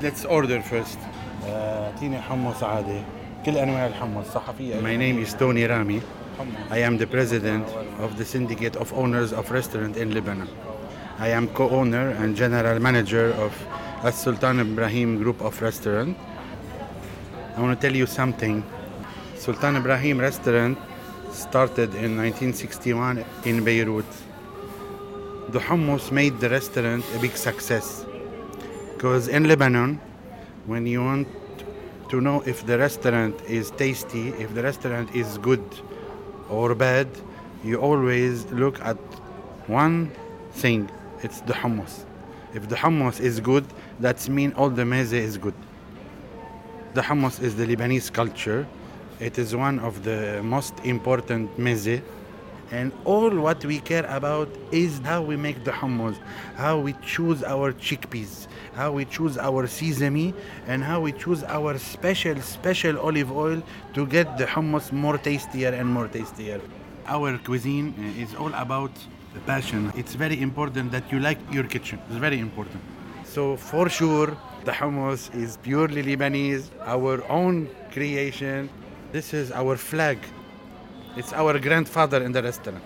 Let's order first. اعطيني حمص عادي كل انواع الحمص صحفيه My name is Tony Ramy. I am the president of the syndicate of owners of restaurant in Lebanon. I am co-owner and general manager of Sultan Ibrahim group of restaurant. I want to tell you something. Sultan Ibrahim restaurant started in 1961 in Beirut. The hummus made the restaurant a big success. Because in Lebanon, when you want to know if the restaurant is tasty, if the restaurant is good or bad, you always look at one thing it's the hummus. If the hummus is good, that means all the meze is good. The hummus is the Lebanese culture. It is one of the most important meze. And all what we care about is how we make the hummus, how we choose our chickpeas, how we choose our sesame, and how we choose our special, special olive oil to get the hummus more tastier and more tastier. Our cuisine uh, is all about passion. It's very important that you like your kitchen. It's very important. So for sure, the hummus is purely Lebanese, our own creation. This is our flag. It's our grandfather in the restaurant.